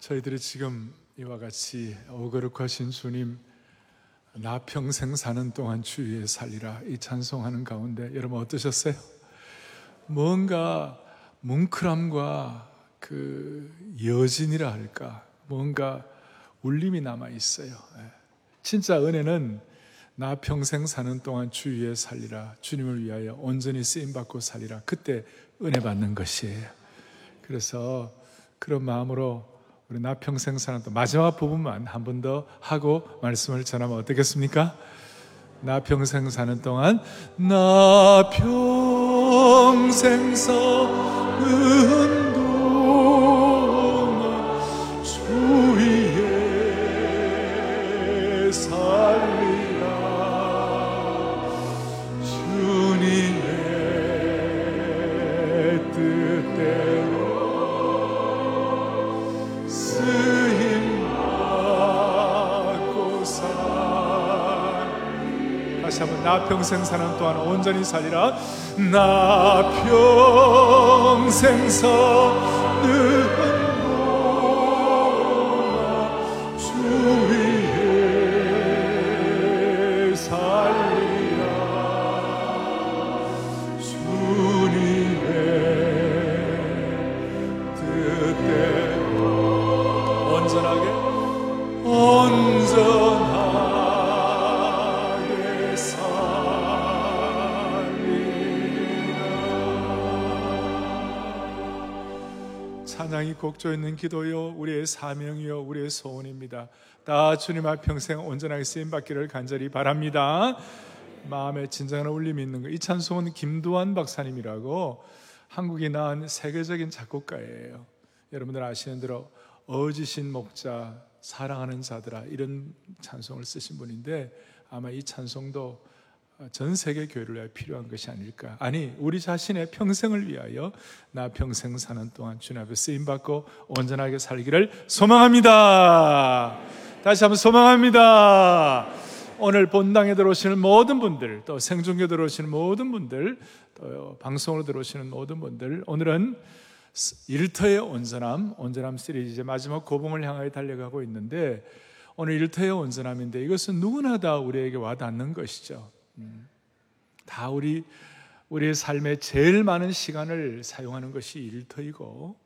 저희들이 지금 이와 같이 오거룩하신 주님 나 평생 사는 동안 주위에 살리라 이 찬송하는 가운데 여러분 어떠셨어요? 뭔가 뭉클함과 그 여진이라 할까 뭔가 울림이 남아 있어요. 예. 진짜 은혜는 나 평생 사는 동안 주위에 살리라 주님을 위하여 온전히 쓰임 받고 살리라 그때 은혜 받는 것이에요. 그래서 그런 마음으로 우리 나 평생 사는 동 마지막 부분만 한 번 더 하고 말씀을 전하면 어떻겠습니까? 나 평생 사는 동안 나 평생 사는 평생 사는 동안 온전히 살리라. 나 평생 사는 찬양이 곡조 있는 기도요 우리의 사명이요 우리의 소원입니다. 다 주님 앞 평생 온전하게 쓰임 받기를 간절히 바랍니다. 마음에 진정한 울림이 있는 거이 찬송은 김두한 박사님이라고 한국이 낳은 세계적인 작곡가예요. 여러분들 아시는 대로 어지신 목자 사랑하는 자들아 이런 찬송을 쓰신 분인데 아마 이 찬송도 전 세계 교회를 위하여 필요한 것이 아닐까. 아니 우리 자신의 평생을 위하여 나 평생 사는 동안 주님 앞에 쓰임 받고 온전하게 살기를 소망합니다. 다시 한번 소망합니다. 오늘 본당에 들어오시는 모든 분들, 또 생중계 들어오시는 모든 분들, 또 방송으로 들어오시는 모든 분들, 오늘은 일터의 온전함, 온전함 시리즈 마지막 고봉을 향하여 달려가고 있는데 오늘 일터의 온전함인데 이것은 누구나 다 우리에게 와닿는 것이죠. 음. 다 우리 우리의 삶에 제일 많은 시간을 사용하는 것이 일터이고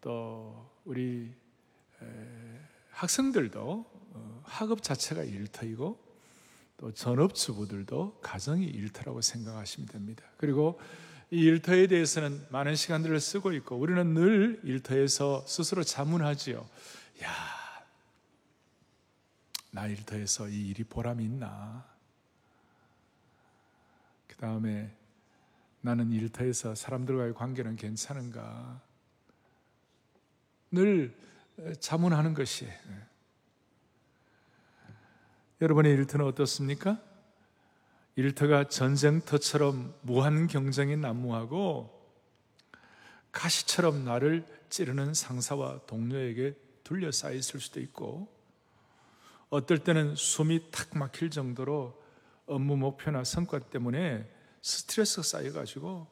또 우리 학생들도 어, 학업 자체가 일터이고 또 전업주부들도 가정이 일터라고 생각하시면 됩니다. 그리고 이 일터에 대해서는 많은 시간들을 쓰고 있고 우리는 늘 일터에서 스스로 자문하지요. 야, 나 일터에서 이 일이 보람이 있나? 그 다음에 나는 일터에서 사람들과의 관계는 괜찮은가? 늘 자문하는 것이 여러분의 일터는 어떻습니까? 일터가 전쟁터처럼 무한 경쟁이 난무하고 가시처럼 나를 찌르는 상사와 동료에게 둘러싸여 있을 수도 있고 어떨 때는 숨이 탁 막힐 정도로 업무 목표나 성과 때문에 스트레스가 쌓여가지고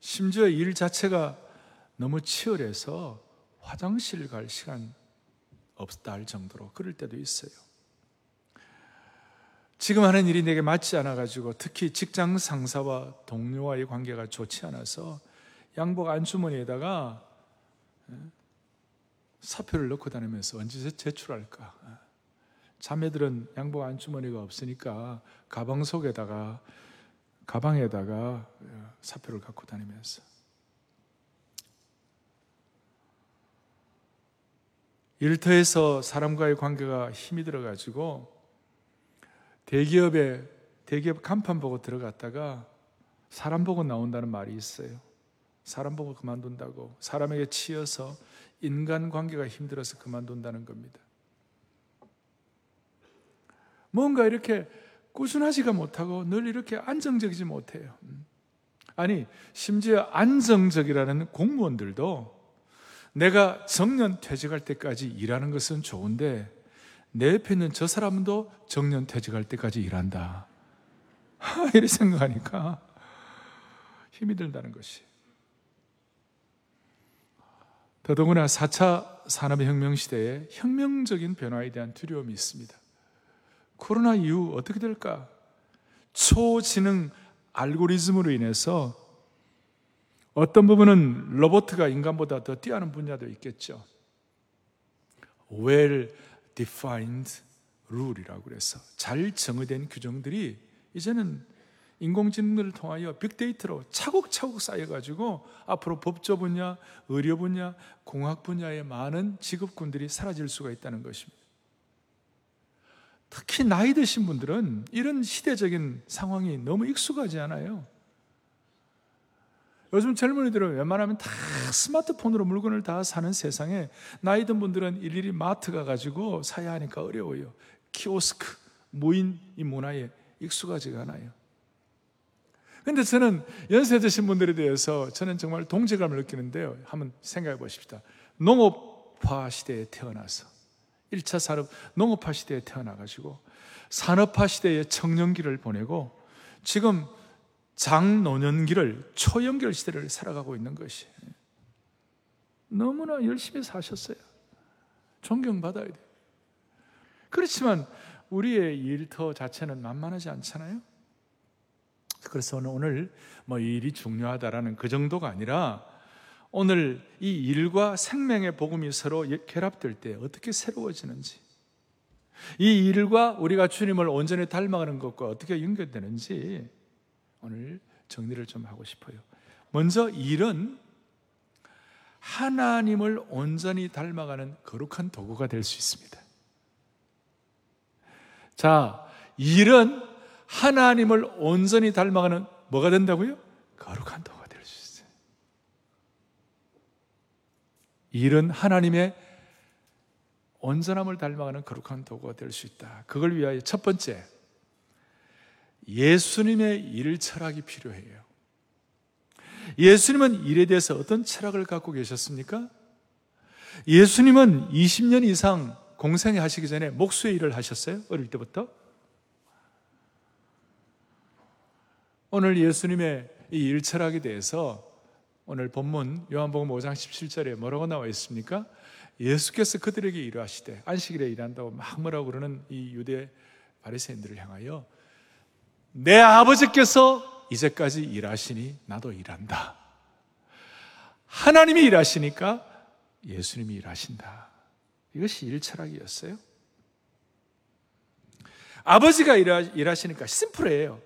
심지어 일 자체가 너무 치열해서 화장실 갈 시간 없다 할 정도로 그럴 때도 있어요. 지금 하는 일이 내게 맞지 않아가지고 특히 직장 상사와 동료와의 관계가 좋지 않아서 양복 안주머니에다가 사표를 넣고 다니면서 언제 제출할까? 자매들은 양복 안주머니가 없으니까 가방 속에다가 가방에다가 사표를 갖고 다니면서 일터에서 사람과의 관계가 힘이 들어가지고 대기업에 대기업 간판 보고 들어갔다가 사람 보고 나온다는 말이 있어요. 사람 보고 그만둔다고 사람에게 치여서 인간 관계가 힘들어서 그만둔다는 겁니다. 뭔가 이렇게 꾸준하지가 못하고 늘 이렇게 안정적이지 못해요. 아니, 심지어 안정적이라는 공무원들도 내가 정년 퇴직할 때까지 일하는 것은 좋은데 내 옆에 있는 저 사람도 정년 퇴직할 때까지 일한다. 이렇게 생각하니까 힘이 들다는 것이. 더더구나 4차 산업혁명 시대에 혁명적인 변화에 대한 두려움이 있습니다. 코로나 이후 어떻게 될까? 초지능 알고리즘으로 인해서 어떤 부분은 로봇가 인간보다 더 뛰어난 분야도 있겠죠. well defined rule이라고 그래서 잘 정의된 규정들이 이제는 인공지능을 통하여 빅데이터로 차곡차곡 쌓여가지고 앞으로 법조 분야, 의료 분야, 공학 분야의 많은 직업군들이 사라질 수가 있다는 것입니다. 특히 나이 드신 분들은 이런 시대적인 상황이 너무 익숙하지 않아요. 요즘 젊은이들은 웬만하면 다 스마트폰으로 물건을 다 사는 세상에 나이 든 분들은 일일이 마트 가가지고 사야 하니까 어려워요. 키오스크, 무인 이 문화에 익숙하지가 않아요. 근데 저는 연세 드신 분들에 대해서 저는 정말 동질감을 느끼는데요. 한번 생각해 보십시다. 농업화 시대에 태어나서 1차 산업 농업화 시대에 태어나 가지고 산업화 시대의 청년기를 보내고 지금 장노년기를 초연결 시대를 살아가고 있는 것이 너무나 열심히 사셨어요. 존경받아야 돼요. 그렇지만 우리의 일터 자체는 만만하지 않잖아요. 그래서 오늘 뭐 일이 중요하다라는 그 정도가 아니라 오늘 이 일과 생명의 복음이 서로 결합될 때 어떻게 새로워지는지 이 일과 우리가 주님을 온전히 닮아가는 것과 어떻게 연결되는지 오늘 정리를 좀 하고 싶어요. 먼저 일은 하나님을 온전히 닮아가는 거룩한 도구가 될 수 있습니다. 자, 일은 하나님을 온전히 닮아가는 뭐가 된다고요? 거룩한 도구가 될 수 있어요. 일은 하나님의 온전함을 닮아가는 거룩한 도구가 될 수 있다. 그걸 위하여 첫 번째, 예수님의 일 철학이 필요해요. 예수님은 일에 대해서 어떤 철학을 갖고 계셨습니까? 예수님은 20년 이상 공생에 하시기 전에 목수의 일을 하셨어요? 어릴 때부터? 오늘 예수님의 이 일철학에 대해서 오늘 본문 요한복음 5장 17절에 뭐라고 나와 있습니까? 예수께서 그들에게 일하시되 안식일에 일한다고 막 뭐라고 그러는 이 유대 바리새인들을 향하여 내 아버지께서 이제까지 일하시니 나도 일한다. 하나님이 일하시니까 예수님이 일하신다. 이것이 일철학이었어요. 아버지가 일하, 시니까 심플해요.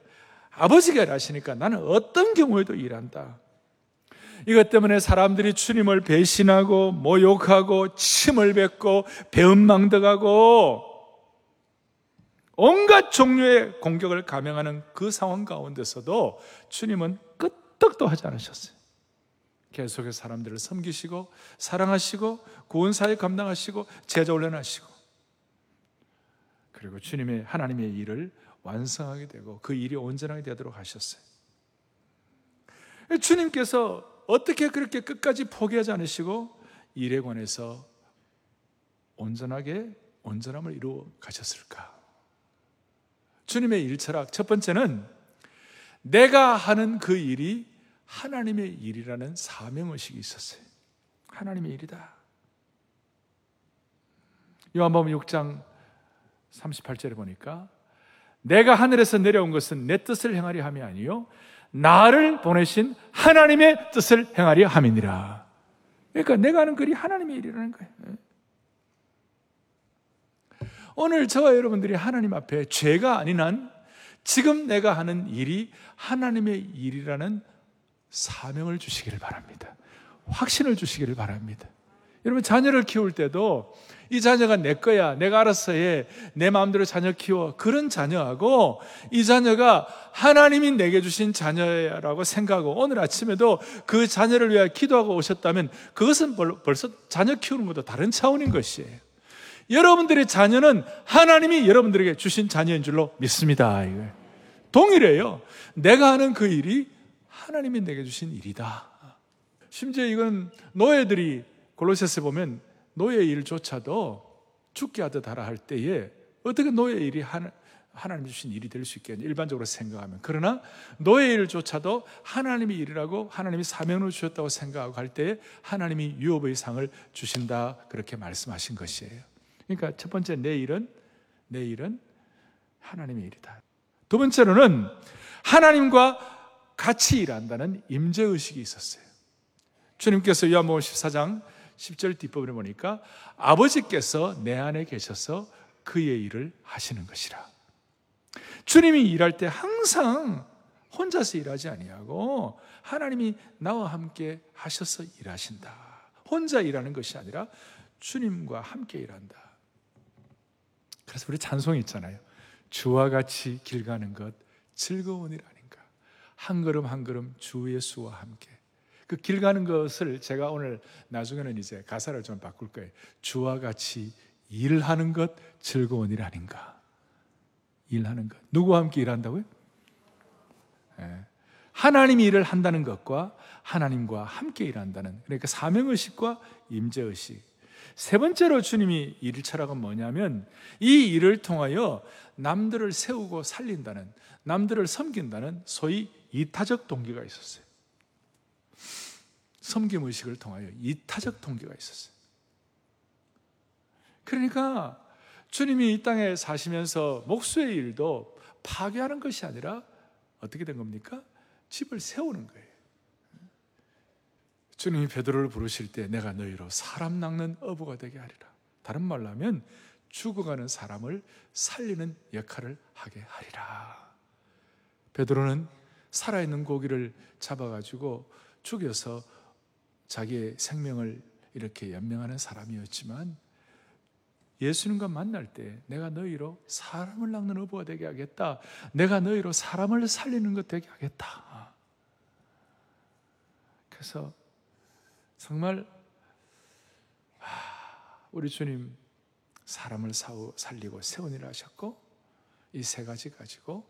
아버지가 일하시니까 나는 어떤 경우에도 일한다. 이것 때문에 사람들이 주님을 배신하고 모욕하고 침을 뱉고 배은망덕하고 온갖 종류의 공격을 감행하는 그 상황 가운데서도 주님은 끄떡도 하지 않으셨어요. 계속해서 사람들을 섬기시고 사랑하시고 구원사에 감당하시고 제자 훈련하시고 그리고 주님의 하나님의 일을 완성하게 되고 그 일이 온전하게 되도록 하셨어요. 주님께서 어떻게 그렇게 끝까지 포기하지 않으시고 일에 관해서 온전하게 온전함을 이루어 가셨을까? 주님의 일철학 첫 번째는 내가 하는 그 일이 하나님의 일이라는 사명의식이 있었어요. 하나님의 일이다. 요한복음 6장 38절에 보니까 내가 하늘에서 내려온 것은 내 뜻을 행하려 함이 아니요 나를 보내신 하나님의 뜻을 행하려 함이니라. 그러니까 내가 하는 글이 하나님의 일이라는 거예요. 오늘 저와 여러분들이 하나님 앞에 죄가 아닌 한 지금 내가 하는 일이 하나님의 일이라는 사명을 주시기를 바랍니다. 확신을 주시기를 바랍니다. 여러분 자녀를 키울 때도 이 자녀가 내 거야. 내가 알아서 해. 내 마음대로 자녀 키워. 그런 자녀하고 이 자녀가 하나님이 내게 주신 자녀라고 생각하고 오늘 아침에도 그 자녀를 위하여 기도하고 오셨다면 그것은 벌써 자녀 키우는 것도 다른 차원인 것이에요. 여러분들의 자녀는 하나님이 여러분들에게 주신 자녀인 줄로 믿습니다. 동일해요. 내가 하는 그 일이 하나님이 내게 주신 일이다. 심지어 이건 노예들이 골로새서 보면 노예 일조차도 죽게 하듯 하라 할 때에 어떻게 노예 일이 하나, 하나님 주신 일이 될 수 있겠냐? 일반적으로 생각하면. 그러나 노예 일조차도 하나님의 일이라고 하나님이 사명을 주셨다고 생각하고 할 때에 하나님이 유업의 상을 주신다 그렇게 말씀하신 것이에요. 그러니까 첫 번째 내 일은 내 일은 하나님의 일이다. 두 번째로는 하나님과 같이 일한다는 임재의식이 있었어요. 주님께서 요한복음 14장 10절 뒷부분에 보니까 아버지께서 내 안에 계셔서 그의 일을 하시는 것이라. 주님이 일할 때 항상 혼자서 일하지 아니하고 하나님이 나와 함께 하셔서 일하신다. 혼자 일하는 것이 아니라 주님과 함께 일한다. 그래서 우리 찬송이 있잖아요. 주와 같이 길 가는 것 즐거운 일 아닌가. 한 걸음 한 걸음 주 예수와 함께. 그 길 가는 것을 제가 오늘 나중에는 이제 가사를 좀 바꿀 거예요. 주와 같이 일하는 것 즐거운 일 아닌가? 일하는 것. 누구와 함께 일한다고요? 네. 하나님이 일을 한다는 것과 하나님과 함께 일한다는 그러니까 사명의식과 임재의식. 세 번째로 주님이 철학은 뭐냐면 이 일을 통하여 남들을 세우고 살린다는 남들을 섬긴다는 소위 이타적 동기가 있었어요. 섬김 의식을 통하여 이타적 동기가 있었어요. 그러니까 주님이 이 땅에 사시면서 목수의 일도 파괴하는 것이 아니라 어떻게 된 겁니까? 집을 세우는 거예요. 주님이 베드로를 부르실 때 내가 너희로 사람 낚는 어부가 되게 하리라. 다른 말로 하면 죽어가는 사람을 살리는 역할을 하게 하리라. 베드로는 살아있는 고기를 잡아가지고 죽여서 자기의 생명을 이렇게 연명하는 사람이었지만 예수님과 만날 때 내가 너희로 사람을 낚는 어부가 되게 하겠다. 내가 너희로 사람을 살리는 것 되게 하겠다. 그래서 정말 우리 주님 사람을 살리고 세운 일을 하셨고 이 세 가지 가지고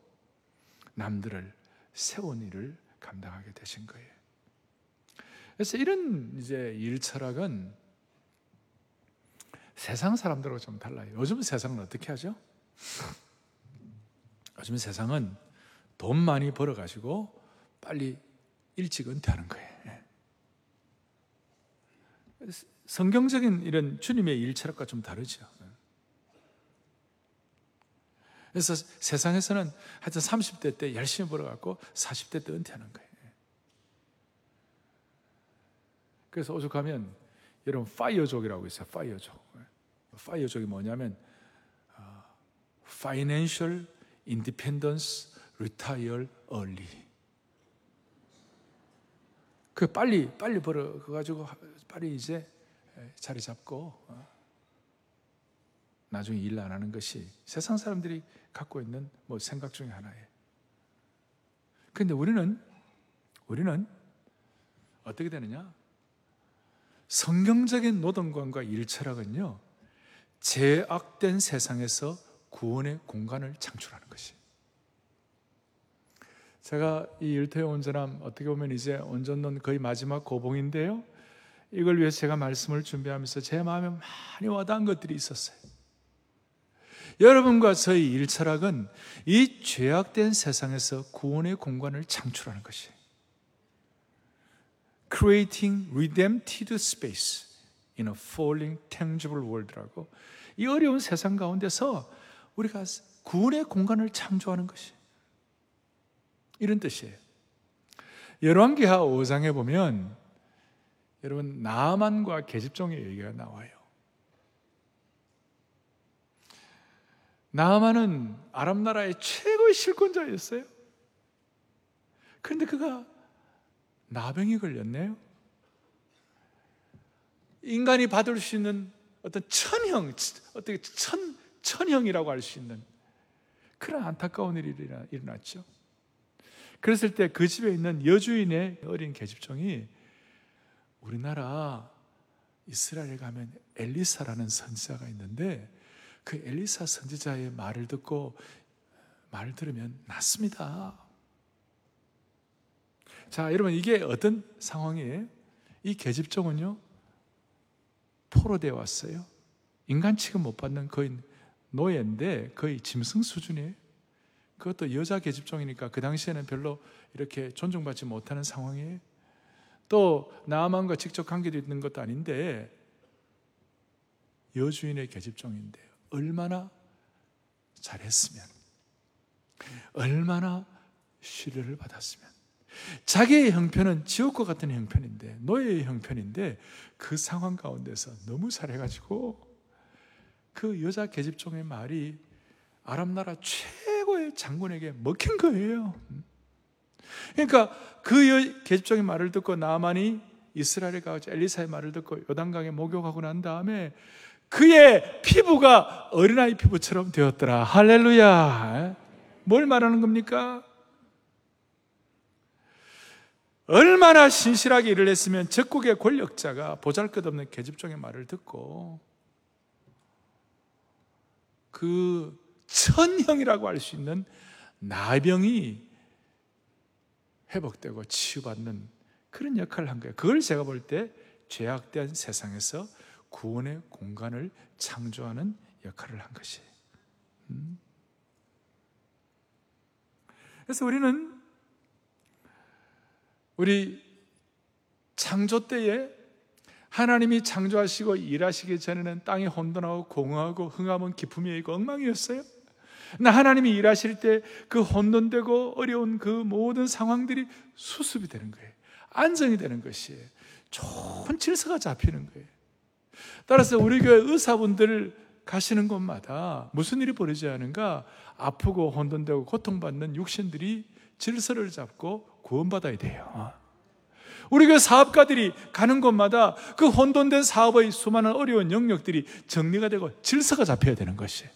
남들을 세운 일을 감당하게 되신 거예요. 그래서 이런 이제 일 철학은 세상 사람들하고 좀 달라요. 요즘 세상은 어떻게 하죠? 요즘 세상은 돈 많이 벌어가지고 빨리 일찍 은퇴하는 거예요. 예. 성경적인 이런 주님의 일 철학과 좀 다르죠. 예. 그래서 세상에서는 하여튼 30대 때 열심히 벌어갖고 40대 때 은퇴하는 거예요. 예. 그래서 오죽하면 여러분 파이어족이라고 있어요. 파이어족. 파이어족이 뭐냐면 어, Financial Independence Retire Early. 그 빨리 빨리 벌어 가지고 빨리 이제 자리 잡고 어, 나중에 일 안 하는 것이 세상 사람들이 갖고 있는 뭐 생각 중에 하나예요. 근데 우리는 우리는 어떻게 되느냐? 성경적인 노동관과 일철학은요, 제악된 세상에서 구원의 공간을 창출하는 것이. 제가 이 일터의 온전함 어떻게 보면 이제 온전론 거의 마지막 고봉인데요. 이걸 위해서 제가 말씀을 준비하면서 제 마음에 많이 와닿은 것들이 있었어요. 여러분과 저희 일철학은 이 죄악된 세상에서 구원의 공간을 창출하는 것이에요. Creating redempted space in a falling tangible world라고 이 어려운 세상 가운데서 우리가 구원의 공간을 창조하는 것이 이런 뜻이에요. 열왕기하 5장에 보면 여러분 나만과 계집종의 얘기가 나와요. 나만은 아랍 나라의 최고의 실권자였어요. 그런데 그가 나병이 걸렸네요. 인간이 받을 수 있는 어떤 천형, 어떻게 천, 천형이라고 할 수 있는 그런 안타까운 일이 일어났죠. 그랬을 때 그 집에 있는 여주인의 어린 계집종이 우리나라 이스라엘에 가면 엘리사라는 선지자가 있는데 그 엘리사 선지자의 말을 듣고 말을 들으면 낫습니다. 자, 여러분 이게 어떤 상황이에요? 이 계집종은요 포로 되어 왔어요. 인간 취급 못 받는 거의 노예인데 거의 짐승 수준이에요. 그것도 여자 계집종이니까 그 당시에는 별로 이렇게 존중받지 못하는 상황이에요. 또 나만과 직접 관계도 있는 것도 아닌데 여주인의 계집종인데 얼마나 잘했으면 얼마나 신뢰를 받았으면 자기의 형편은 지옥과 같은 형편인데 노예의 형편인데 그 상황 가운데서 너무 잘해가지고 그 여자 계집종의 말이 아람 나라 최고의 장군에게 먹힌 거예요. 그러니까 그 계집종의 말을 듣고 나만이 이스라엘에 가서 엘리사의 말을 듣고 요단강에 목욕하고 난 다음에 그의 피부가 어린아이 피부처럼 되었더라. 할렐루야. 뭘 말하는 겁니까? 얼마나 신실하게 일을 했으면 적국의 권력자가 보잘 것 없는 계집종의 말을 듣고 그 천형이라고 할 수 있는 나병이 회복되고 치유받는 그런 역할을 한 거예요. 그걸 제가 볼 때 죄악된 세상에서 구원의 공간을 창조하는 역할을 한 것이. 음. 그래서 우리는 우리 창조 때에 하나님이 창조하시고 일하시기 전에는 땅이 혼돈하고 공허하고 흥하면 기품이 있고 엉망이었어요. 나 하나님이 일하실 때 그 혼돈되고 어려운 그 모든 상황들이 수습이 되는 거예요. 안정이 되는 것이에요. 좋은 질서가 잡히는 거예요. 따라서 우리 교회 의사분들 가시는 곳마다 무슨 일이 벌어지지 않은가? 아프고 혼돈되고 고통받는 육신들이 질서를 잡고 구원받아야 돼요. 우리 그 사업가들이 가는 곳마다 그 혼돈된 사업의 수많은 어려운 영역들이 정리가 되고 질서가 잡혀야 되는 것이에요.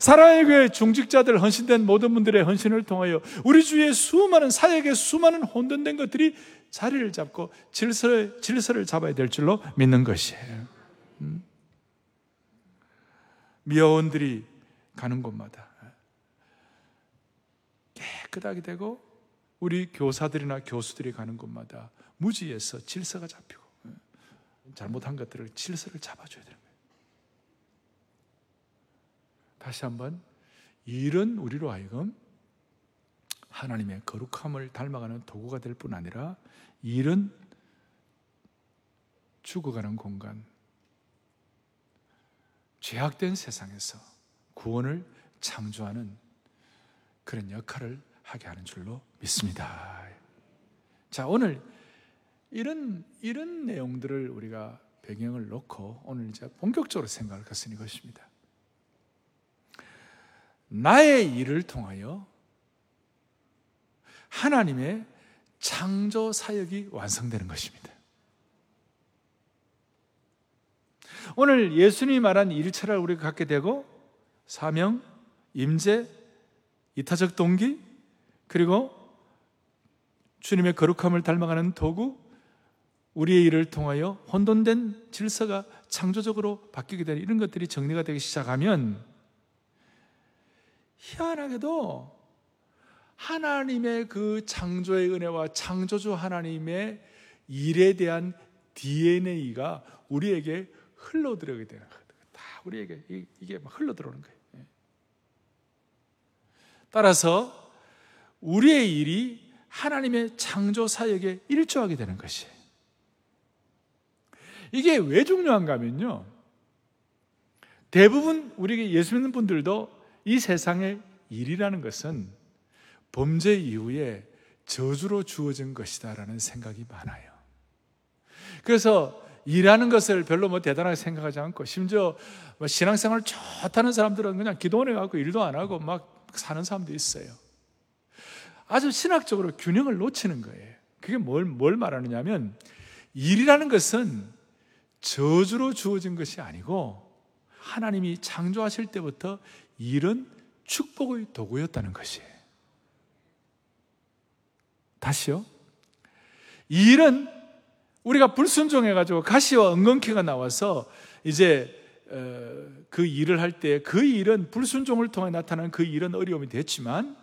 사랑의 교회 중직자들 헌신된 모든 분들의 헌신을 통하여 우리 주위의 수많은 사역의 수많은 혼돈된 것들이 자리를 잡고 질서를, 질서를 잡아야 될 줄로 믿는 것이에요. 음? 미화원들이 가는 곳마다 깨끗하게 되고 우리 교사들이나 교수들이 가는 곳마다 무지에서 질서가 잡히고 잘못한 것들을 질서를 잡아줘야 되는 거예요. 다시 한번 이런 우리로 하여금 하나님의 거룩함을 닮아가는 도구가 될 뿐 아니라 이런 죽어가는 공간, 죄악된 세상에서 구원을 창조하는 그런 역할을 하게 하는 줄로 믿습니다. 자, 오늘 이런, 이런 내용들을 우리가 배경을 놓고 오늘 이제 본격적으로 생각할 것은 이것입니다. 나의 일을 통하여 하나님의 창조 사역이 완성되는 것입니다. 오늘 예수님이 말한 일처를 우리가 갖게 되고 사명, 임재, 이타적 동기, 그리고 주님의 거룩함을 닮아가는 도구, 우리의 일을 통하여 혼돈된 질서가 창조적으로 바뀌게 되는 이런 것들이 정리가 되기 시작하면 희한하게도 하나님의 그 창조의 은혜와 창조주 하나님의 일에 대한 DNA가 우리에게 흘러 들어오게 되는 거예요. 다 우리에게 이게 막 흘러 들어오는 거예요. 예. 따라서 우리의 일이 하나님의 창조 사역에 일조하게 되는 것이에요. 이게 왜 중요한가 하면요. 대부분 우리 예수 믿는 분들도 이 세상의 일이라는 것은 범죄 이후에 저주로 주어진 것이다라는 생각이 많아요. 그래서 일하는 것을 별로 뭐 대단하게 생각하지 않고 심지어 뭐 신앙생활 좋다는 사람들은 그냥 기도원에 가고 일도 안 하고 막 사는 사람도 있어요. 아주 신학적으로 균형을 놓치는 거예요. 그게 뭘, 뭘 말하느냐면 일이라는 것은 저주로 주어진 것이 아니고 하나님이 창조하실 때부터 일은 축복의 도구였다는 것이에요. 다시요. 일은 우리가 불순종해가지고 가시와 엉겅퀴가 나와서 이제 어, 그 일을 할 때 그 일은 불순종을 통해 나타나는 그 일은 어려움이 됐지만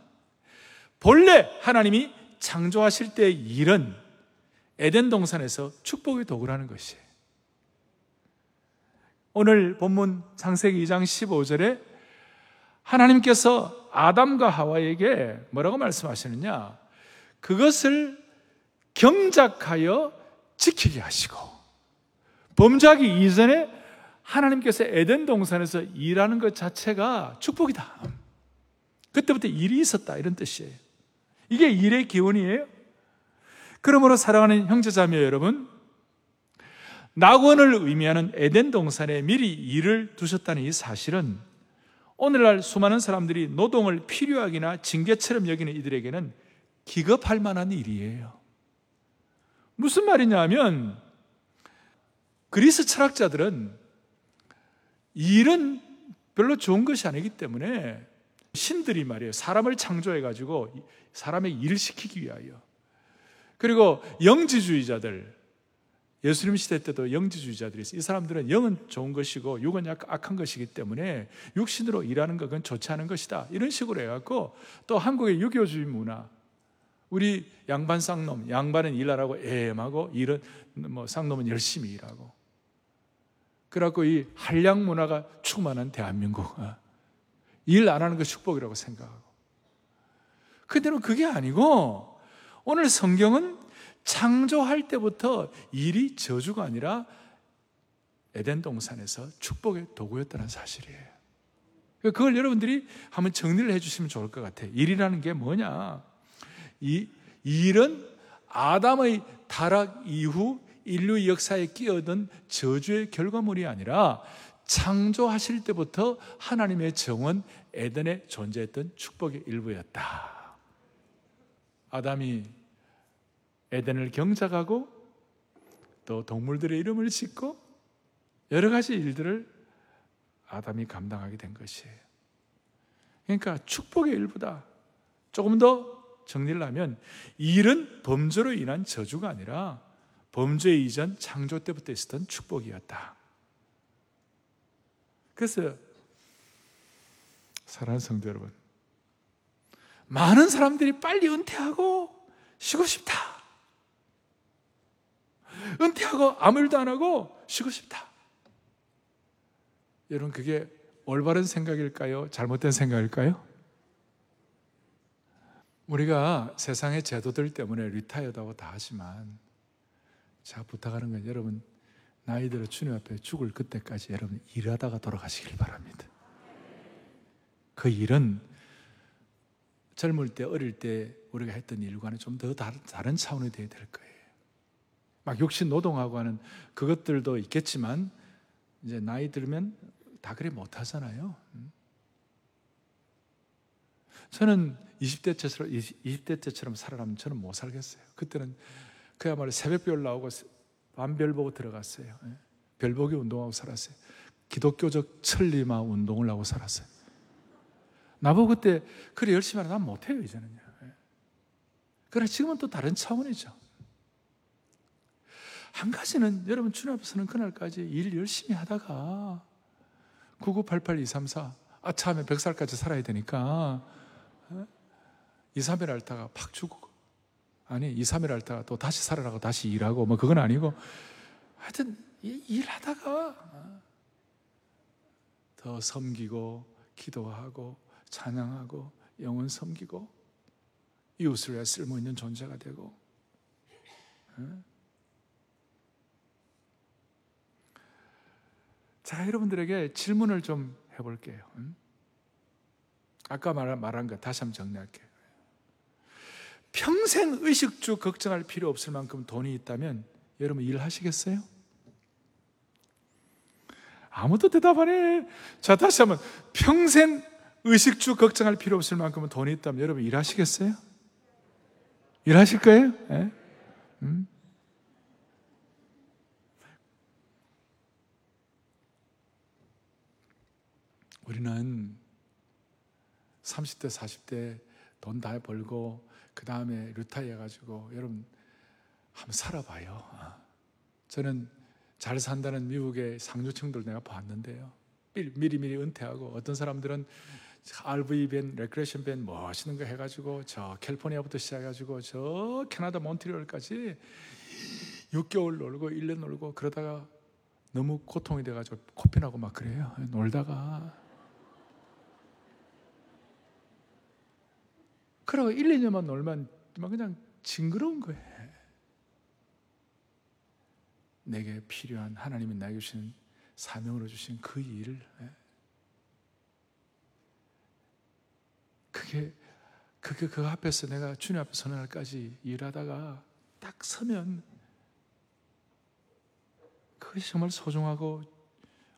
본래 하나님이 창조하실 때 일은 에덴 동산에서 축복의 도구라는 것이에요. 오늘 본문 창세기 2장 15절에 하나님께서 아담과 하와에게 뭐라고 말씀하시느냐? 그것을 경작하여 지키게 하시고 범죄하기 이전에 하나님께서 에덴 동산에서 일하는 것 자체가 축복이다. 그때부터 일이 있었다 이런 뜻이에요. 이게 일의 기원이에요. 그러므로 사랑하는 형제자매 여러분, 낙원을 의미하는 에덴 동산에 미리 일을 두셨다는 이 사실은 오늘날 수많은 사람들이 노동을 필요하기나 징계처럼 여기는 이들에게는 기겁할 만한 일이에요. 무슨 말이냐 하면 그리스 철학자들은 일은 별로 좋은 것이 아니기 때문에 신들이 말이에요. 사람을 창조해 가지고 사람의 일을 시키기 위하여. 그리고 영지주의자들 예수님 시대 때도 영지주의자들이 있어요. 이 사람들은 영은 좋은 것이고 육은 악한 것이기 때문에 육신으로 일하는 것은 좋지 않은 것이다. 이런 식으로 해갖고 또 한국의 유교주의 문화 우리 양반 쌍놈, 양반은 일하라고 애엠하고 일은 뭐 쌍놈은 열심히 일하고. 그래갖고 이 한량 문화가 충만한 대한민국. 어. 일안 하는 것 축복이라고 생각하고. 근데는 그게 아니고 오늘 성경은 창조할 때부터 일이 저주가 아니라 에덴 동산에서 축복의 도구였다는 사실이에요. 그걸 여러분들이 한번 정리를 해주시면 좋을 것 같아요. 일이라는 게 뭐냐? 이 일은 아담의 타락 이후 인류 역사에 끼어든 저주의 결과물이 아니라 창조하실 때부터 하나님의 정원 에덴에 존재했던 축복의 일부였다. 아담이 에덴을 경작하고 또 동물들의 이름을 짓고 여러 가지 일들을 아담이 감당하게 된 것이에요. 그러니까 축복의 일부다. 조금 더 정리를 하면 일은 범죄로 인한 저주가 아니라 범죄 이전 창조 때부터 있었던 축복이었다. 그래서 사랑하는 성도 여러분, 많은 사람들이 빨리 은퇴하고 쉬고 싶다. 은퇴하고 아무 일도 안 하고 쉬고 싶다. 여러분, 그게 올바른 생각일까요? 잘못된 생각일까요? 우리가 세상의 제도들 때문에 리타이어다고 다 하지만 제가 부탁하는 건 여러분 나이 들어 주님 앞에 죽을 그때까지 여러분 일하다가 돌아가시길 바랍니다. 그 일은 젊을 때 어릴 때 우리가 했던 일과는 좀 더 다른, 차원이 되어야 될 거예요. 막 욕심 노동하고 하는 그것들도 있겠지만 이제 나이 들면 다 그래 못 하잖아요. 음. 저는 20대 때처럼 20대 때처럼 살아가면 저는 못 살겠어요. 그때는 그야말로 새벽별 나오고 밤별 보고 들어갔어요. 예. 별보기 운동하고 살았어요. 기독교적 천리마 운동을 하고 살았어요. 나보고 그때 그래 열심히 하나 난 못해요 이제는요. 예. 그러나 지금은 또 다른 차원이죠. 한 가지는 여러분 주님 앞에서는 그날까지 일 열심히 하다가 9988-234 아차하면 100살까지 살아야 되니까 2, 3일 앓다가 팍 죽고 아니 2, 3일 앓다가 또 다시 살아나고 다시 일하고 뭐 그건 아니고 하여튼 일하다가 더 섬기고 기도하고 찬양하고 영혼 섬기고 이웃을 위해 쓸모 있는 존재가 되고 자 여러분들에게 질문을 좀 해볼게요. 아까 말한 거 다시 한번 정리할게요. 평생 의식주 걱정할 필요 없을 만큼 돈이 있다면 여러분 일하시겠어요? 아무도 대답 안 해. 자, 다시 한번. 평생 의식주 걱정할 필요 없을 만큼은 돈이 있다면 여러분 일하시겠어요? 일하실 거예요? 네? 음? 우리는 30대, 40대 돈 다 벌고 그 다음에 루타이 해가지고 여러분 한번 살아봐요. 저는 잘 산다는 미국의 상류층들 내가 봤는데요. 미리 미리 은퇴하고 어떤 사람들은 RV van, recreation van 멋있는 거 해가지고 저 캘리포니아부터 시작해가지고 저 캐나다 몬트리올까지 6개월 놀고 1년 놀고 그러다가 너무 고통이 돼가지고 코피 나고 막 그래요. 놀다가 그러고 1, 2년만 놀면 그냥 징그러운 거예요. 내게 필요한 하나님이 나에게 주신 사명으로 주신 그 일을 예. 그게 그게 그 앞에서 내가 주님 앞에 날까지 일하다가 딱 서면 그것이 정말 소중하고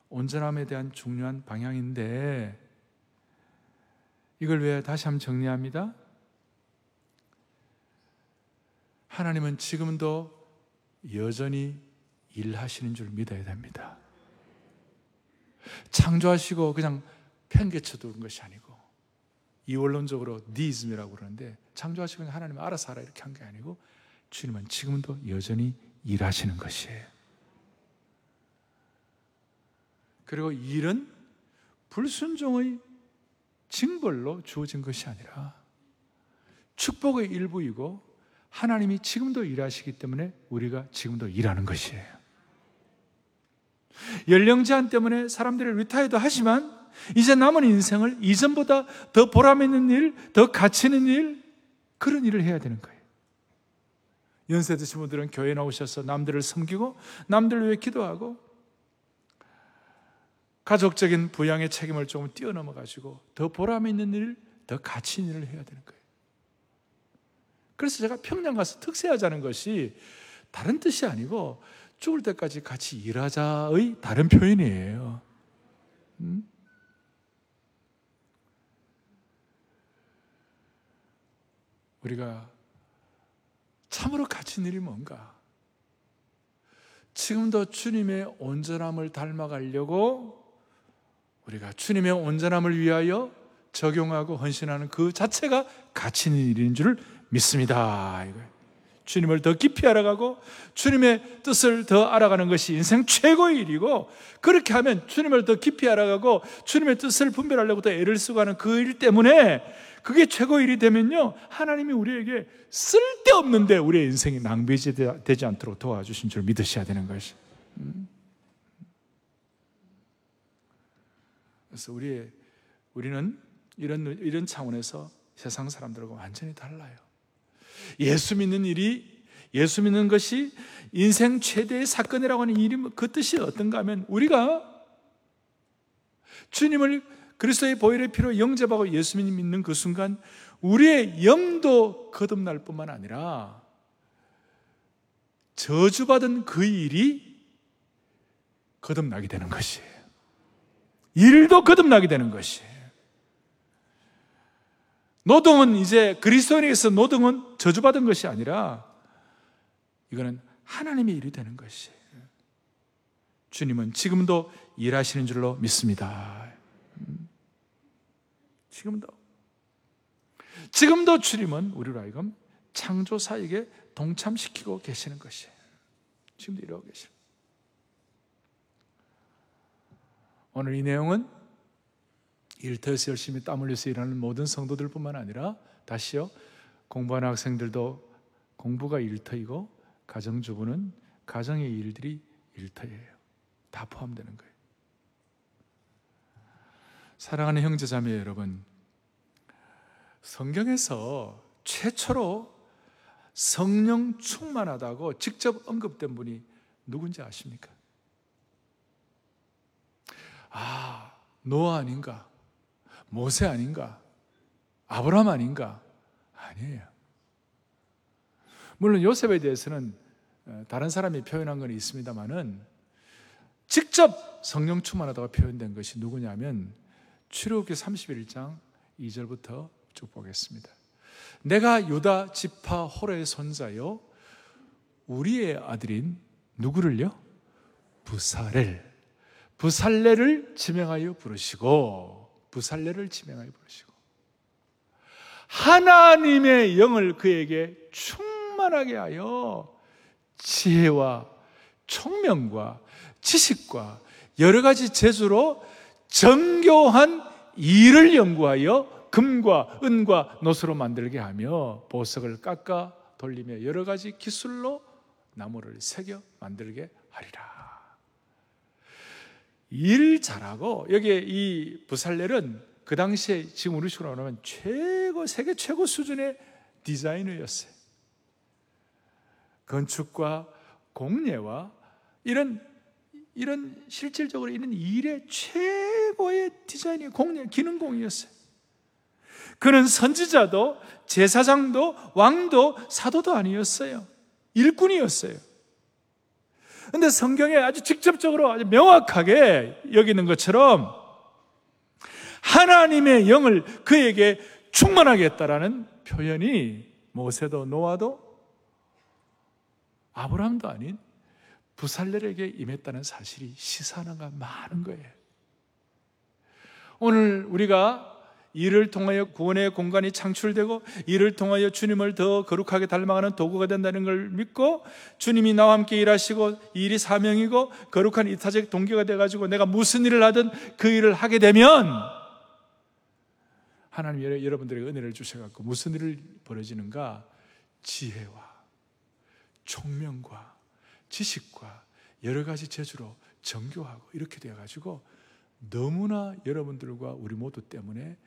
온전함에 대한 중요한 방향인데 이걸 왜 다시 한번 정리합니다. 하나님은 지금도 여전히 일하시는 줄 믿어야 됩니다. 창조하시고 그냥 팽개쳐 두는 것이 아니고 이원론적으로 니즘이라고 그러는데 창조하시고 하나님 알아서 하라 이렇게 한 게 아니고 주님은 지금도 여전히 일하시는 것이에요. 그리고 일은 불순종의 징벌로 주어진 것이 아니라 축복의 일부이고 하나님이 지금도 일하시기 때문에 우리가 지금도 일하는 것이에요. 연령 제한 때문에 사람들이 리타이도 하지만 이제 남은 인생을 이전보다 더 보람 있는 일, 더 가치 있는 일, 그런 일을 해야 되는 거예요. 연세 드신 분들은 교회 나오셔서 남들을 섬기고 남들을 위해 기도하고 가족적인 부양의 책임을 조금 뛰어넘어 가지고 더 보람 있는 일, 더 가치 있는 일을 해야 되는 거예요. 그래서 제가 평양 가서 특세하자는 것이 다른 뜻이 아니고 죽을 때까지 같이 일하자의 다른 표현이에요. 음? 우리가 참으로 가진 일이 뭔가? 지금도 주님의 온전함을 닮아가려고 우리가 주님의 온전함을 위하여 적용하고 헌신하는 그 자체가 있는 일인 줄 믿습니다. 주님을 더 깊이 알아가고 주님의 뜻을 더 알아가는 것이 인생 최고의 일이고 그렇게 하면 주님을 더 깊이 알아가고 주님의 뜻을 분별하려고 더 애를 쓰고 하는 그 일 때문에 그게 최고의 일이 되면요 하나님이 우리에게 쓸데없는데 우리의 인생이 낭비되지 않도록 도와주신 줄 믿으셔야 되는 것이 음. 그래서 우리 우리는 이런 이런 차원에서 세상 사람들하고 완전히 달라요. 예수 믿는 일이 예수 믿는 것이 인생 최대의 사건이라고 하는 뭐그 뜻이 어떤가 하면 우리가 주님을 그리스도의 보혈의 피로 영접하고 예수 믿는 그 순간 우리의 영도 거듭날 뿐만 아니라 저주받은 그 일이 거듭나게 되는 것이에요. 일도 거듭나게 되는 것이에요. 노동은 이제 그리스도인에게서 노동은 저주받은 것이 아니라 이거는 하나님의 일이 되는 것이에요. 주님은 지금도 일하시는 줄로 믿습니다. 지금도. 지금도 주님은 우리로 하여금 창조사에게 동참시키고 계시는 것이에요. 지금도 이러고 계십니다. 오늘 이 내용은 일터에서 열심히 땀 흘려서 일하는 모든 성도들뿐만 아니라 다시요 공부하는 학생들도 공부가 일터이고 가정주부는 가정의 일들이 일터예요. 다 포함되는 거예요. 사랑하는 형제 자매 여러분, 성경에서 최초로 성령 충만하다고 직접 언급된 분이 누군지 아십니까? 아, 노아 아닌가? 모세 아닌가? 아브라함 아닌가? 아니에요. 물론 요셉에 대해서는 어, 다른 사람이 표현한 건 있습니다만은 직접 성령 충만하다고 표현된 것이 누구냐면 출애굽기 31장 2절부터 쭉 보겠습니다. 내가 유다 지파 호레의 손자요 우리의 아들인 누구를요? 부사렐 부살레를 지명하여 부르시고 부살레를 지명하여 부르시고 하나님의 영을 그에게 충만하게 하여 지혜와 총명과 지식과 여러 가지 재주로 정교한 일을 연구하여 금과 은과 노수로 만들게 하며 보석을 깎아 돌리며 여러 가지 기술로 나무를 새겨 만들게 하리라. 일 잘하고 여기에 이 부살렐은 그 당시에 지금 우리 식으로 말하면 최고 세계 최고 수준의 디자이너였어요. 건축과 공예와 이런 이런 실질적으로 이런 일의 최고의 디자인이 공예 기능공이었어요. 그는 선지자도 제사장도 왕도 사도도 아니었어요. 일꾼이었어요. 근데 성경에 아주 직접적으로 아주 명확하게 여기는 것처럼 하나님의 영을 그에게 충만하게 했다라는 표현이 모세도 노아도 아브라함도 아닌 부살렐에게 임했다는 사실이 시사하는가 많은 거예요. 오늘 우리가 이를 통하여 구원의 공간이 창출되고 이를 통하여 주님을 더 거룩하게 닮아가는 도구가 된다는 걸 믿고 주님이 나와 함께 일하시고 이 일이 사명이고 거룩한 이타적 동기가 돼가지고 내가 무슨 일을 하든 그 일을 하게 되면 하나님 여러분들에게 은혜를 주셔갖고 무슨 일을 벌어지는가 지혜와 총명과 지식과 여러 가지 재주로 정교하고 이렇게 되어가지고 너무나 여러분들과 우리 모두 때문에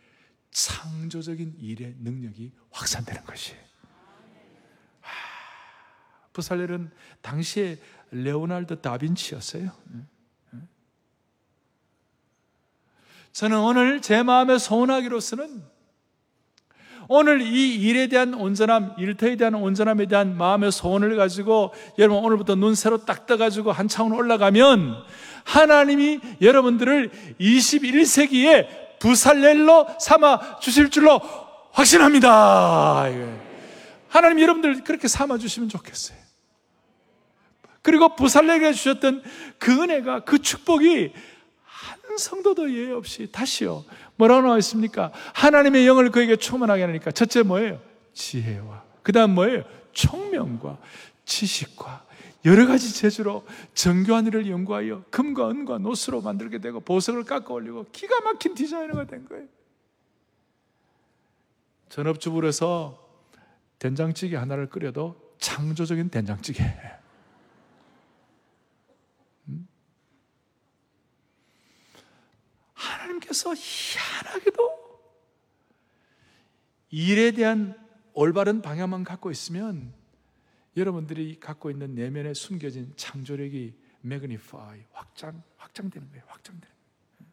창조적인 일의 능력이 확산되는 것이에요. 부살렐은 당시에 레오날드 다빈치였어요. 저는 오늘 제 마음에 소원하기로서는 오늘 이 일에 대한 온전함, 일터에 대한 온전함에 대한 마음의 소원을 가지고 여러분 오늘부터 눈 새로 딱 떠가지고 한 차원 올라가면 하나님이 여러분들을 21세기에 부살렐로 삼아 주실 줄로 확신합니다. 하나님 여러분들 그렇게 삼아 주시면 좋겠어요. 그리고 부살렐에게 주셨던 그 은혜가 그 축복이 한 성도도 예외 없이 다시요. 뭐라고 나와 있습니까? 하나님의 영을 그에게 충만하게 하니까 첫째 뭐예요? 지혜와 그 다음 뭐예요? 총명과 지식과 여러 가지 재주로 정교한 일을 연구하여 금과 은과 노스로 만들게 되고 보석을 깎아 올리고 기가 막힌 디자이너가 된 거예요. 전업주부로서 된장찌개 하나를 끓여도 창조적인 된장찌개. 음? 하나님께서 희한하게도 일에 대한 올바른 방향만 갖고 있으면 여러분들이 갖고 있는 내면에 숨겨진 창조력이 매그니파이 확장 확장되는 거예요. 확장되는 거예요.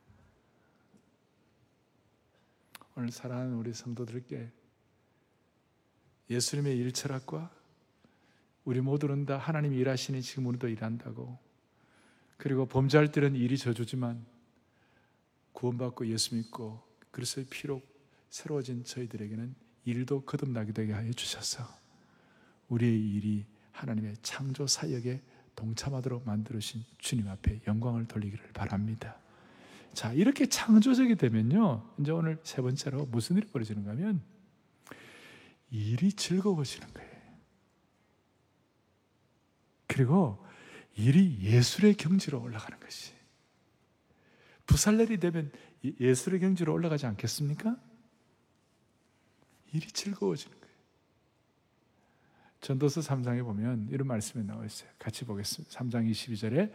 오늘 사랑하는 우리 성도들께 예수님의 일 철학과 우리 모두는 다 하나님이 일하시니 지금 우리도 일한다고 그리고 범죄할 때는 일이 저주지만 구원받고 예수 믿고 그리스도의 피로 새로워진 저희들에게는 일도 거듭나게 되게 하여 주셔서 우리의 일이 하나님의 창조 사역에 동참하도록 만들으신 주님 앞에 영광을 돌리기를 바랍니다. 자, 이렇게 창조적이 되면요. 이제 오늘 세 번째로 무슨 일이 벌어지는가 하면 일이 즐거워지는 거예요. 그리고 일이 예술의 경지로 올라가는 것이. 부살렐이 되면 예술의 경지로 올라가지 않겠습니까? 일이 즐거워지는 거예요. 전도서 3장에 보면 이런 말씀이 나와 있어요. 같이 보겠습니다. 3장 22절에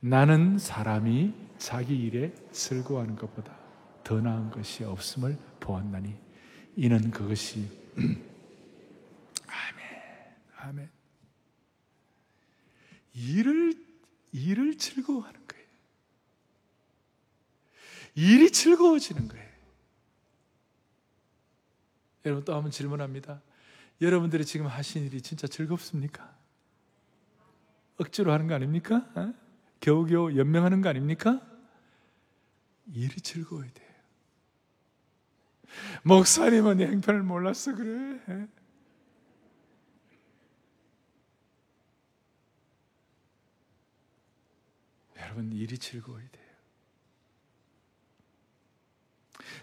나는 사람이 자기 일에 즐거워하는 것보다 더 나은 것이 없음을 보았나니 이는 그것이 아멘. 아멘. 일을 일을 즐거워하는. 일이 즐거워지는 거예요. 여러분 또 한번 질문합니다. 여러분들이 지금 하신 일이 진짜 즐겁습니까? 억지로 하는 거 아닙니까? 어? 겨우겨우 연명하는 거 아닙니까? 일이 즐거워야 돼요. 목사님은 내 형편을 몰랐어 그래. 어? 여러분 일이 즐거워야 돼요.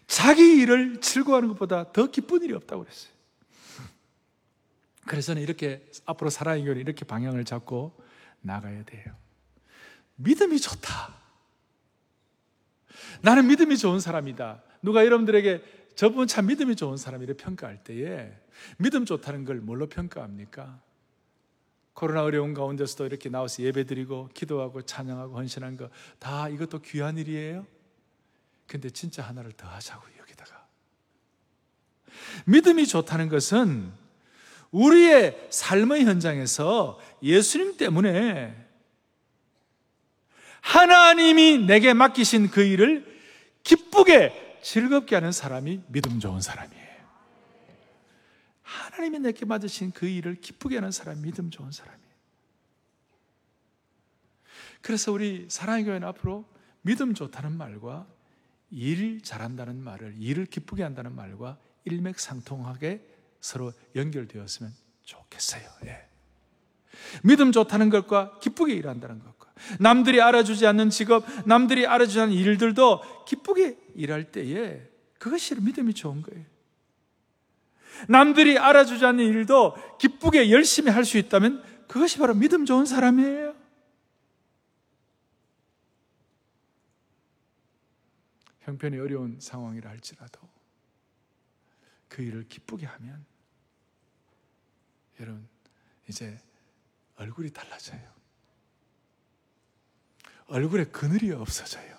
자기 일을 즐거워하는 것보다 더 기쁜 일이 없다고 그랬어요. 그래서는 이렇게 앞으로 사랑의 교회 이렇게 방향을 잡고 나가야 돼요. 믿음이 좋다. 나는 믿음이 좋은 사람이다. 누가 여러분들에게 저분 참 믿음이 좋은 사람이래 평가할 때에 믿음 좋다는 걸 뭘로 평가합니까? 코로나 어려운 가운데서도 이렇게 나와서 예배드리고 기도하고 찬양하고 헌신한 거 다 이것도 귀한 일이에요. 근데 진짜 하나를 더 하자고 여기다가 믿음이 좋다는 것은 우리의 삶의 현장에서 예수님 때문에 하나님이 내게 맡기신 그 일을 기쁘게 즐겁게 하는 사람이 믿음 좋은 사람이에요. 하나님이 내게 맡으신 그 일을 기쁘게 하는 사람이 믿음 좋은 사람이에요. 그래서 우리 사랑의 교회는 앞으로 믿음 좋다는 말과 일 잘한다는 말을 일을 기쁘게 한다는 말과 일맥상통하게 서로 연결되었으면 좋겠어요. 예. 믿음 좋다는 것과 기쁘게 일한다는 것과 남들이 알아주지 않는 직업, 남들이 알아주지 않는 일들도 기쁘게 일할 때에 그것이 믿음이 좋은 거예요. 남들이 알아주지 않는 일도 기쁘게 열심히 할 수 있다면 그것이 바로 믿음 좋은 사람이에요. 형편이 어려운 상황이라 할지라도 그 일을 기쁘게 하면 여러분 이제 얼굴이 달라져요. 얼굴에 그늘이 없어져요.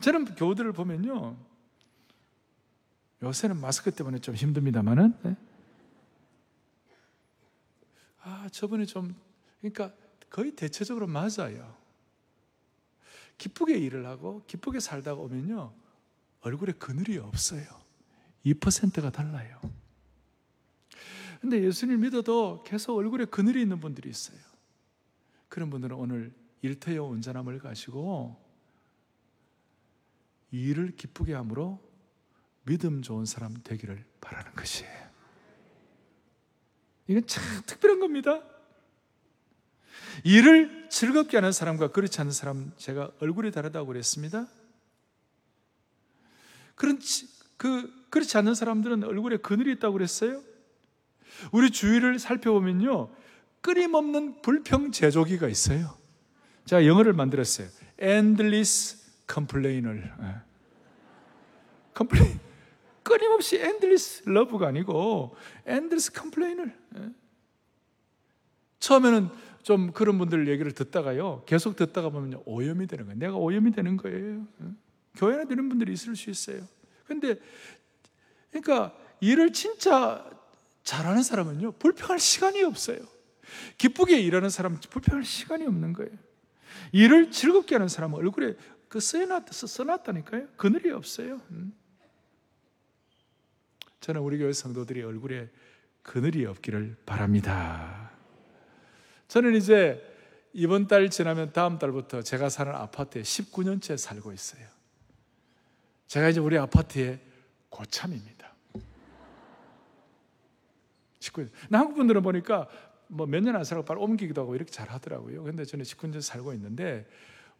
저는 교우들을 보면요. 요새는 마스크 때문에 좀 힘듭니다만은 네? 아 저번에 좀 그러니까 거의 대체적으로 맞아요. 기쁘게 일을 하고 기쁘게 살다가 오면요. 얼굴에 그늘이 없어요. 2%가 달라요. 근데 예수님 믿어도 계속 얼굴에 그늘이 있는 분들이 있어요. 그런 분들은 오늘 일터의 온전함을 가지고 일을 기쁘게 함으로 믿음 좋은 사람 되기를 바라는 것이에요. 이건 참 특별한 겁니다. 일을 즐겁게 하는 사람과 그렇지 않은 사람 제가 얼굴이 다르다고 그랬습니다. 그런 그 그렇지 않은 사람들은 얼굴에 그늘이 있다고 그랬어요. 우리 주위를 살펴보면요. 끊임없는 불평 제조기가 있어요. 제가 영어를 만들었어요. endless complainer. complain. 예. 끊임없이 endless love가 아니고 endless complainer. 예. 처음에는 좀 그런 분들 얘기를 듣다가요. 계속 듣다가 보면 오염이 되는 거예요. 내가 오염이 되는 거예요. 교회나 되는 분들이 있을 수 있어요. 근데 그러니까 일을 진짜 잘하는 사람은요. 불평할 시간이 없어요. 기쁘게 일하는 사람은 불평할 시간이 없는 거예요. 일을 즐겁게 하는 사람은 얼굴에 그 써놨, 써놨다니까요. 그늘이 없어요. 음. 저는 우리 교회 성도들이 얼굴에 그늘이 없기를 바랍니다. 저는 이제 이번 달 지나면 다음 달부터 제가 사는 아파트에 19년째 살고 있어요. 제가 이제 우리 아파트의 고참입니다. 19년. 한국 분들은 보니까 뭐 몇 년 안 살고 바로 옮기기도 하고 이렇게 잘 하더라고요. 근데 저는 19년 살고 있는데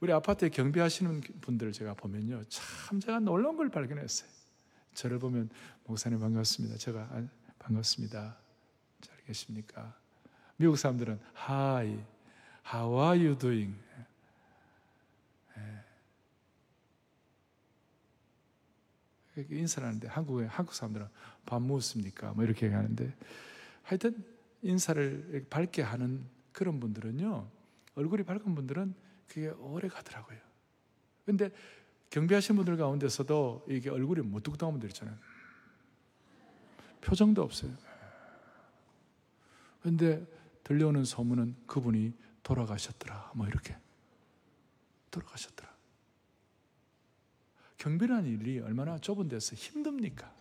우리 아파트에 경비하시는 분들을 제가 보면요. 참 제가 놀라운 걸 발견했어요. 저를 보면 목사님 반갑습니다. 제가 아, 반갑습니다. 잘 계십니까? 미국 사람들은 Hi, how are you doing? 예. 인사를 하는데 한국에 한국 사람들은 밥 먹었습니까? 뭐 이렇게 하는데 하여튼 인사를 밝게 하는 그런 분들은요 얼굴이 밝은 분들은 그게 오래 가더라고요. 근데 경비하신 분들 가운데서도 이게 얼굴이 무뚝뚝한 분들 있잖아요. 표정도 없어요. 근데 들려오는 소문은 그분이 돌아가셨더라. 뭐 이렇게. 돌아가셨더라. 경비라는 일이 얼마나 좁은 데서 힘듭니까?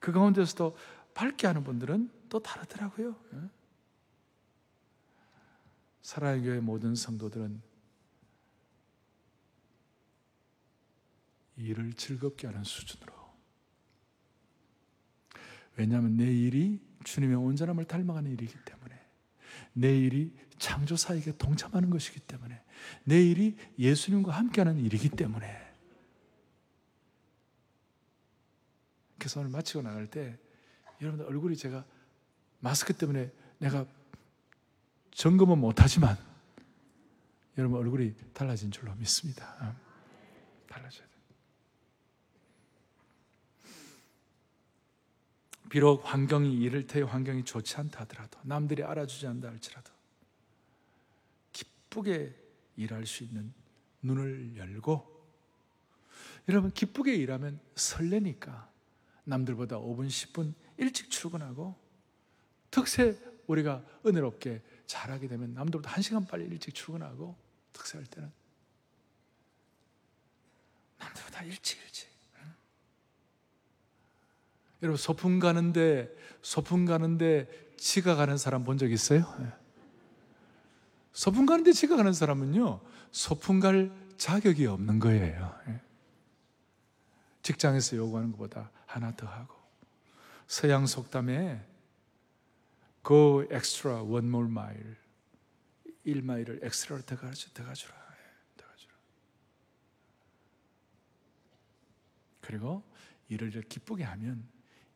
그 가운데서도 밝게 하는 분들은 또 다르더라고요. 예? 사랑의 교회 모든 성도들은 일을 즐겁게 하는 수준으로. 왜냐하면 내 일이 주님의 온전함을 닮아가는 일이기 때문에 내 일이 창조사에게 동참하는 것이기 때문에 내 일이 예수님과 함께하는 일이기 때문에 그래서 오늘 마치고 나갈 때 여러분들 얼굴이 제가 마스크 때문에 내가 점검은 못하지만 여러분 얼굴이 달라진 줄로 믿습니다. 달라져야 돼. 비록 환경이 이를테의 환경이 좋지 않다 하더라도 남들이 알아주지 않다 할지라도 기쁘게 일할 수 있는 눈을 열고 여러분 기쁘게 일하면 설레니까 남들보다 5분, 10분 일찍 출근하고 특세 우리가 은혜롭게 잘하게 되면 남들보다 1시간 빨리 일찍 출근하고 특세할 때는 남들보다 일찍 일찍 여러분 소풍 가는데 소풍 가는데 지각하는 사람 본 적 있어요? 예. 소풍 가는데 지각하는 사람은요 소풍 갈 자격이 없는 거예요. 예. 직장에서 요구하는 것보다 하나 더 하고 서양 속담에 go extra one more mile 1마일을 엑스트라로 더 가주라 더 가주라 더 가주라 그리고 일을 기쁘게 하면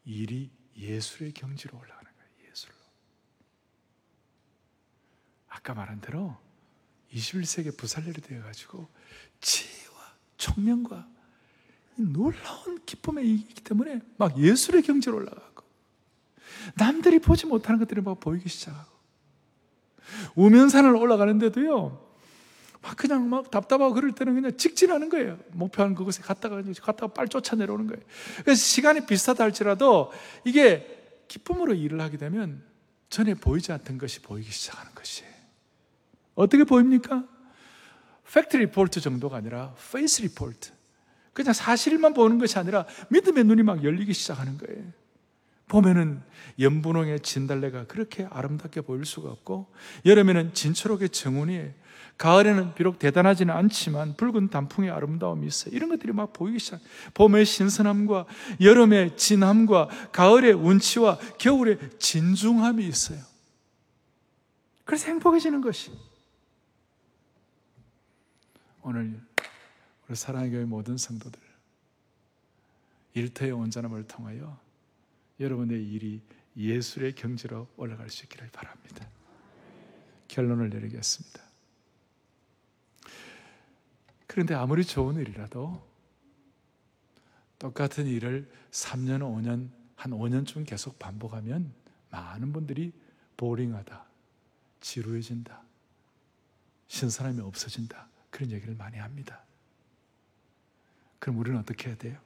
일이 예술의 경지로 올라가는 거예요 예술로. 아까 말한 대로 21세기 부살레로 되어 가지고 지혜와 총명과 놀라운 기쁨에 이기 때문에 막 예술의 경지로 올라가고 남들이 보지 못하는 것들이 막 보이기 시작하고 우면산을 올라가는데도요 막 그냥 막 답답하고 그럴 때는 그냥 직진하는 거예요 목표하는 그곳에 갔다가 갔다가 빨리 쫓아 내려오는 거예요 그래서 시간이 비슷하다 할지라도 이게 기쁨으로 일을 하게 되면 전에 보이지 않던 것이 보이기 시작하는 것이에요 어떻게 보입니까? fact report 정도가 아니라 faith report 그냥 사실만 보는 것이 아니라 믿음의 눈이 막 열리기 시작하는 거예요. 보면은 연분홍의 진달래가 그렇게 아름답게 보일 수가 없고 여름에는 진초록의 정원이 가을에는 비록 대단하지는 않지만 붉은 단풍의 아름다움이 있어요. 이런 것들이 막 보이기 시작. 봄의 신선함과 여름의 진함과 가을의 운치와 겨울의 진중함이 있어요. 그래서 행복해지는 것이. 오늘 우리 사랑의 교회 모든 성도들 일터의 온전함을 통하여 여러분의 일이 예술의 경지로 올라갈 수 있기를 바랍니다. 결론을 내리겠습니다. 그런데 아무리 좋은 일이라도 똑같은 일을 3년, 5년, 한 5년쯤 계속 반복하면 많은 분들이 보링하다, 지루해진다, 신선함이 없어진다. 그런 얘기를 많이 합니다. 그럼 우리는 어떻게 해야 돼요?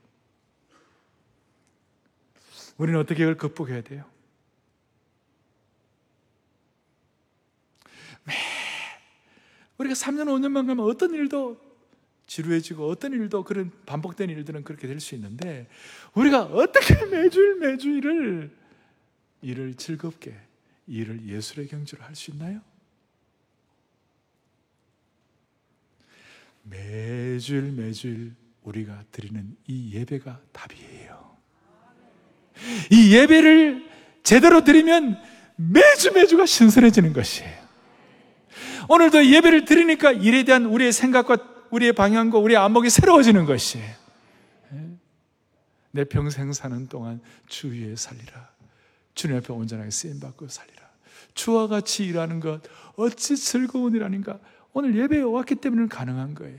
우리는 어떻게 이걸 극복해야 돼요? 매 우리가 3년, 5년만 가면 어떤 일도 지루해지고 어떤 일도 그런 반복된 일들은 그렇게 될 수 있는데 우리가 어떻게 매주일 매주일을 일을 즐겁게 일을 예술의 경지로 할 수 있나요? 매주일 매주일 우리가 드리는 이 예배가 답이에요. 이 예배를 제대로 드리면 매주 매주가 신선해지는 것이에요. 오늘도 예배를 드리니까 일에 대한 우리의 생각과 우리의 방향과 우리의 안목이 새로워지는 것이에요. 내 평생 사는 동안 주 위에 살리라. 주님 앞에 온전하게 쓰임받고 살리라. 주와 같이 일하는 것 어찌 즐거운 일 아닌가. 오늘 예배에 왔기 때문에 가능한 거예요.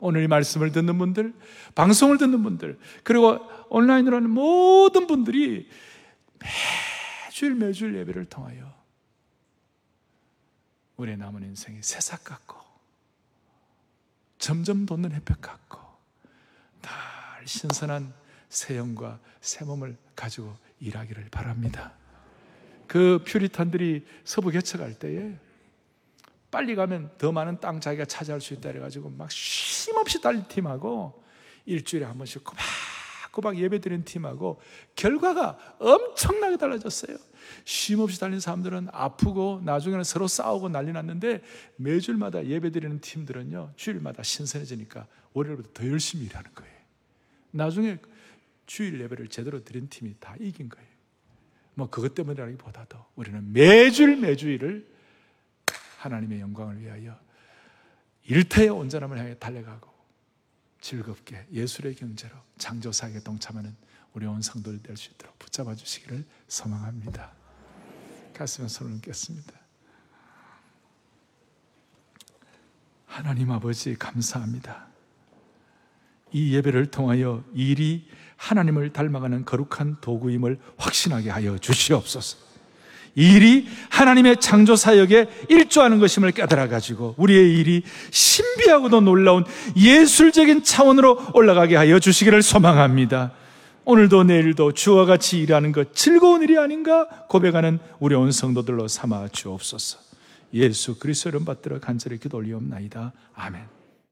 오늘 이 말씀을 듣는 분들, 방송을 듣는 분들, 그리고 온라인으로 하는 모든 분들이 매주일 매주일 예배를 통하여 우리의 남은 인생이 새싹 같고 점점 돋는 햇볕 같고 늘 신선한 새 영과 새 몸을 가지고 일하기를 바랍니다. 그 퓨리탄들이 서부 개척할 때에 빨리 가면 더 많은 땅 자기가 차지할 수 있다 그래가지고 막 쉼없이 달린 팀하고 일주일에 한 번씩 꼬박 꼬박 예배 드리는 팀하고 결과가 엄청나게 달라졌어요. 쉼 없이 달린 사람들은 아프고 나중에는 서로 싸우고 난리 났는데 매주일마다 예배 드리는 팀들은요 주일마다 신선해지니까 월요일부터 더 열심히 일하는 거예요. 나중에 주일 예배를 제대로 드린 팀이 다 이긴 거예요. 뭐 그것 때문이라기보다도 우리는 매주일 매주일을 하나님의 영광을 위하여 일태의 온전함을 향해 달려가고 즐겁게 예술의 경제로 창조사에 동참하는 우리 온 성도들 될 수 있도록 붙잡아 주시기를 소망합니다. 가슴에 손을 얹겠습니다. 하나님 아버지 감사합니다. 이 예배를 통하여 일이 하나님을 닮아가는 거룩한 도구임을 확신하게 하여 주시옵소서. 일이 하나님의 창조 사역에 일조하는 것임을 깨달아 가지고 우리의 일이 신비하고도 놀라운 예술적인 차원으로 올라가게 하여 주시기를 소망합니다. 오늘도 내일도 주와 같이 일하는 것 즐거운 일이 아닌가 고백하는 우리 온 성도들로 삼아 주옵소서. 예수 그리스도를 받들어 간절히 기도 올리옵나이다. 아멘.